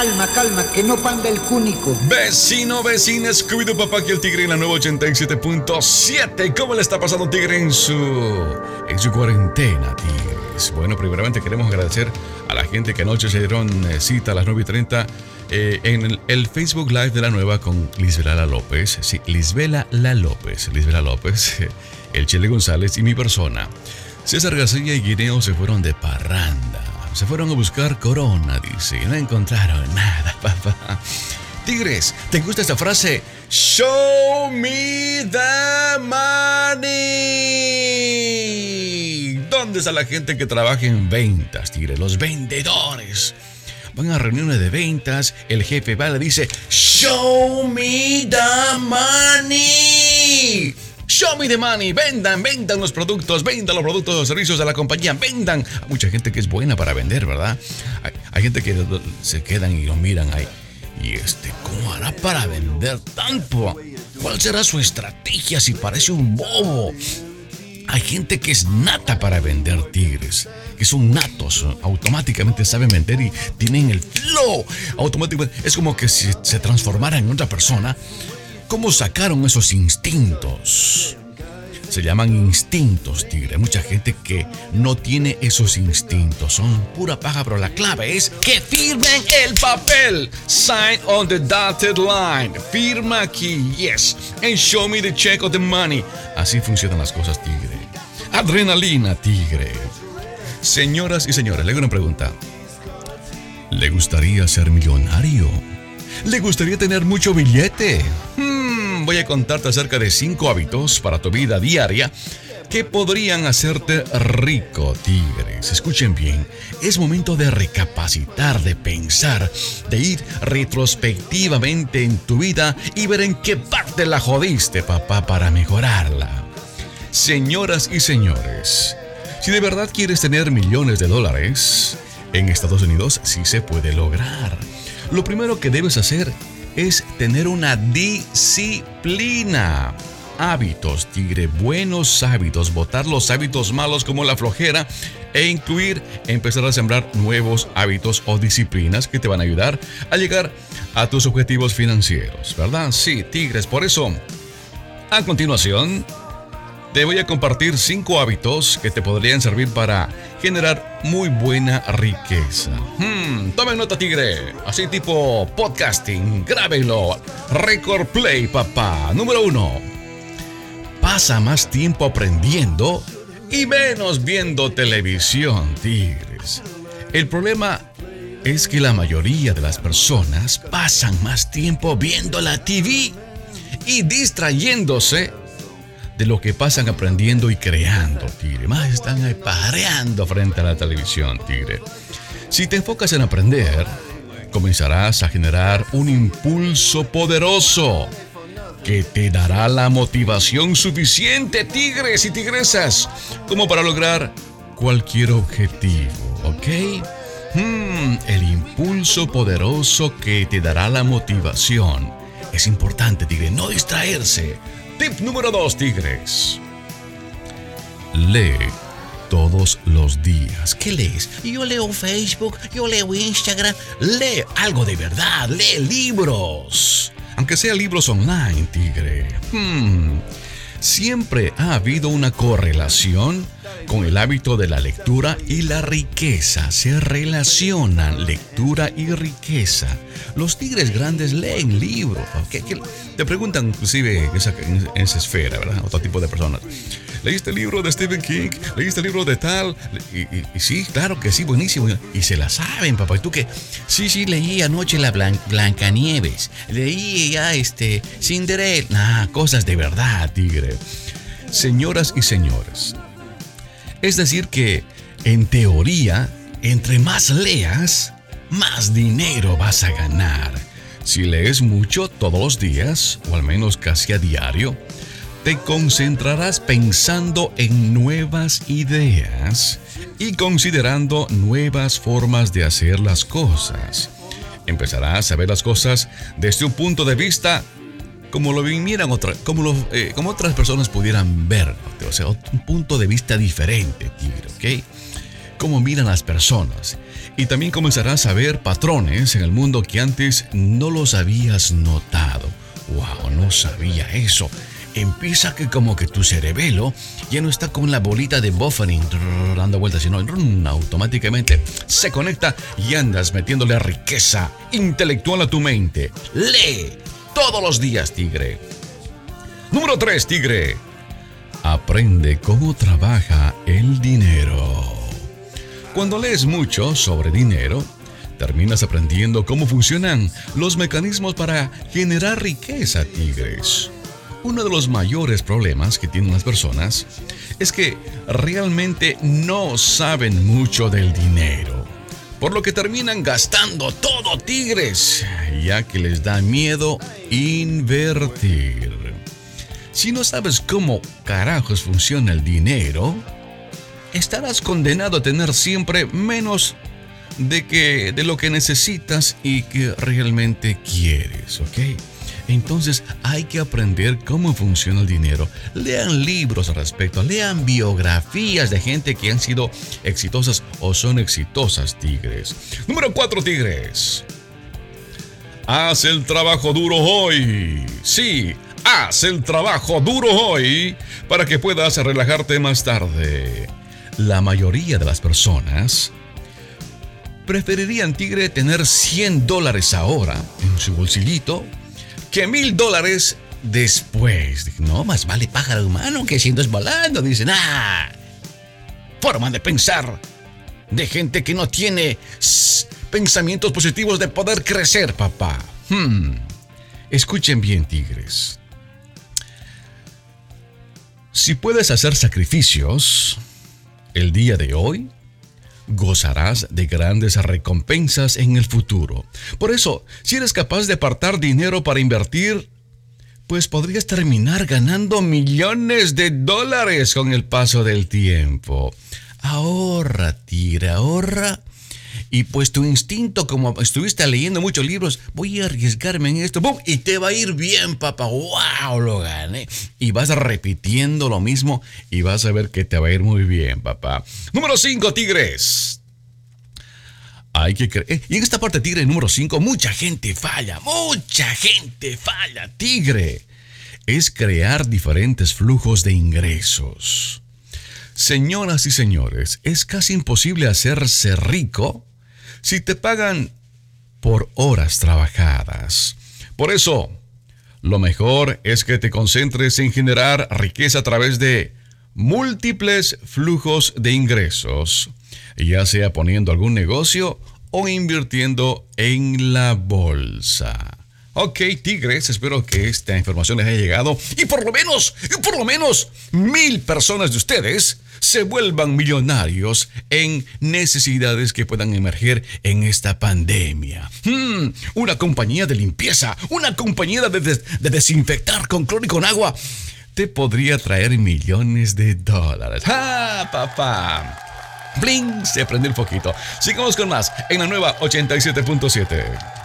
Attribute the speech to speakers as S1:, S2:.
S1: Calma, calma, que no panda el cúnico.
S2: Vecino, vecina, Scooby papá, aquí el Tigre en la nueva 87.7. ¿Cómo le está pasando Tigre en su, en su cuarentena, Tigres? Bueno, primeramente queremos agradecer a la gente que anoche se dieron eh, cita a las 9.30 eh, en el, Facebook Live de la nueva con Lisbela La López. Sí, Lisbela La López. Lisbela López, el Chile González y mi persona. César García y Guineo se fueron de parranda. Se fueron a buscar corona, dice, y no encontraron nada, papá. Tigres, ¿te gusta esta frase? Show me the money. ¿Dónde está la gente que trabaja en ventas, Tigres? Los vendedores. Van a reuniones de ventas, el jefe va y le dice, Show me the money. Show me the money. Vendan, vendan los productos, vendan los productos los servicios de la compañía, vendan. Hay mucha gente que es buena para vender, ¿verdad? Hay, gente que se quedan y lo miran ahí. ¿Y este cómo hará para vender tanto? ¿Cuál será su estrategia si parece un bobo? Hay gente que es nata para vender tigres, que son natos, automáticamente saben vender y tienen el flow. Automáticamente es como que si se transformara en otra persona ¿Cómo sacaron esos instintos? Se llaman instintos, tigre. Mucha gente que no tiene esos instintos. Son pura paja, pero la clave es que firmen el papel. Sign on the dotted line. Firma aquí, yes. And show me the check of the money. Así funcionan las cosas, tigre. Adrenalina, tigre. Señoras y señores, le hago una pregunta. ¿Le gustaría ser millonario? ¿Le gustaría tener mucho billete? Hmm, voy a contarte acerca de cinco hábitos para tu vida diaria que podrían hacerte rico, tigres. Escuchen bien, es momento de recapacitar, de pensar, de ir retrospectivamente en tu vida y ver en qué parte la jodiste, papá, para mejorarla. Señoras y señores, si de verdad quieres tener millones de dólares, en Estados Unidos sí se puede lograr. Lo primero que debes hacer es tener una disciplina. Hábitos, tigre, buenos hábitos, botar los hábitos malos como la flojera e incluir, empezar a sembrar nuevos hábitos o disciplinas que te van a ayudar a llegar a tus objetivos financieros, ¿verdad? Sí, tigres, por eso, a continuación, te voy a compartir cinco hábitos que te podrían servir para generar muy buena riqueza. Hmm, tomen nota, tigre. Así tipo podcasting, grábelo. Record play, papá. Número uno. Pasa más tiempo aprendiendo y menos viendo televisión, tigres. El problema es que la mayoría de las personas pasan más tiempo viendo la TV y distrayéndose de lo que pasan aprendiendo y creando, Tigre. Más están pareando frente a la televisión, Tigre. Si te enfocas en aprender, comenzarás a generar un impulso poderoso que te dará la motivación suficiente, tigres y tigresas, como para lograr cualquier objetivo, ¿ok? Hmm, el impulso poderoso que te dará la motivación. Es importante, tigre, no distraerse Tip número 2, Tigres. Lee todos los días. ¿Qué lees?
S1: Yo leo Facebook, yo leo Instagram.
S2: Lee algo de verdad, lee libros. Aunque sea libros online, tigre. Hmm. Siempre ha habido una correlación con el hábito de la lectura y la riqueza. Se relacionan lectura y riqueza. Los tigres grandes leen libros. Te preguntan inclusive en esa, esfera, ¿verdad? Otro tipo de personas. ¿Leíste el libro de Stephen King? ¿Leíste el libro de tal? Y, sí, claro que sí, buenísimo. Y se la saben, papá. ¿Y tú qué? Sí, sí, leí anoche la Blancanieves. Leí ya este Cinderella. Ah, cosas de verdad, tigre. Señoras y señores. Es decir que, en teoría, entre más leas, más dinero vas a ganar. Si lees mucho todos los días, o al menos casi a diario, te concentrarás pensando en nuevas ideas y considerando nuevas formas de hacer las cosas. Empezarás a ver las cosas desde un punto de vista como lo vinieran como, eh, como otras personas pudieran ver, o sea, un punto de vista diferente, tigre, ¿ok? Cómo miran las personas. Y también comenzarás a ver patrones en el mundo que antes no los habías notado. ¡Wow! No sabía eso. Empieza que como que tu cerebelo ya no está con la bolita de buffering dando vueltas, sino automáticamente se conecta y andas metiéndole riqueza intelectual a tu mente. Lee todos los días, tigre. Número 3, tigre. Aprende cómo trabaja el dinero. Cuando lees mucho sobre dinero, terminas aprendiendo cómo funcionan los mecanismos para generar riqueza, tigres. Uno de los mayores problemas que tienen las personas es que realmente no saben mucho del dinero, por lo que terminan gastando todo, tigres, ya que les da miedo invertir. Si no sabes cómo carajos funciona el dinero, estarás condenado a tener siempre menos de que de lo que necesitas y que realmente quieres, ¿ok? Entonces hay que aprender cómo funciona el dinero. Lean libros al respecto, lean biografías de gente que han sido exitosas o son exitosas, tigres. Número 4, tigres. Haz el trabajo duro hoy. Sí, haz el trabajo duro hoy para que puedas relajarte más tarde. La mayoría de las personas preferirían, tigre, tener 100 dólares ahora en su bolsillito que mil dólares después. no, más vale pájaro humano que siendo volando. Dicen, ah, forma de pensar de gente que no tiene pensamientos positivos de poder crecer, papá. Hmm. Escuchen bien, tigres. Si puedes hacer sacrificios el día de hoy, gozarás de grandes recompensas en el futuro. Por eso, si eres capaz de apartar dinero para invertir, pues podrías terminar ganando millones de dólares con el paso del tiempo. Ahorra, tira, ahorra y pues tu instinto, como estuviste leyendo muchos libros, voy a arriesgarme en esto, ¡Bum! y te va a ir bien, papá, wow, lo gané. Y vas repitiendo lo mismo y vas a ver que te va a ir muy bien, papá. Número 5, Tigres. Hay que creer. Y en esta parte, Tigre número 5, mucha gente falla, mucha gente falla, Tigre. Es crear diferentes flujos de ingresos. Señoras y señores, es casi imposible hacerse rico si te pagan por horas trabajadas. Por eso, lo mejor es que te concentres en generar riqueza a través de múltiples flujos de ingresos, ya sea poniendo algún negocio o invirtiendo en la bolsa. Ok, tigres, espero que esta información les haya llegado y por lo menos, por lo menos mil personas de ustedes se vuelvan millonarios en necesidades que puedan emerger en esta pandemia. Hmm, una compañía de limpieza, una compañía de, de desinfectar con cloro y con agua, te podría traer millones de dólares. ¡Ah, papá! Bling, se prende un poquito. Sigamos con más en la nueva 87.7.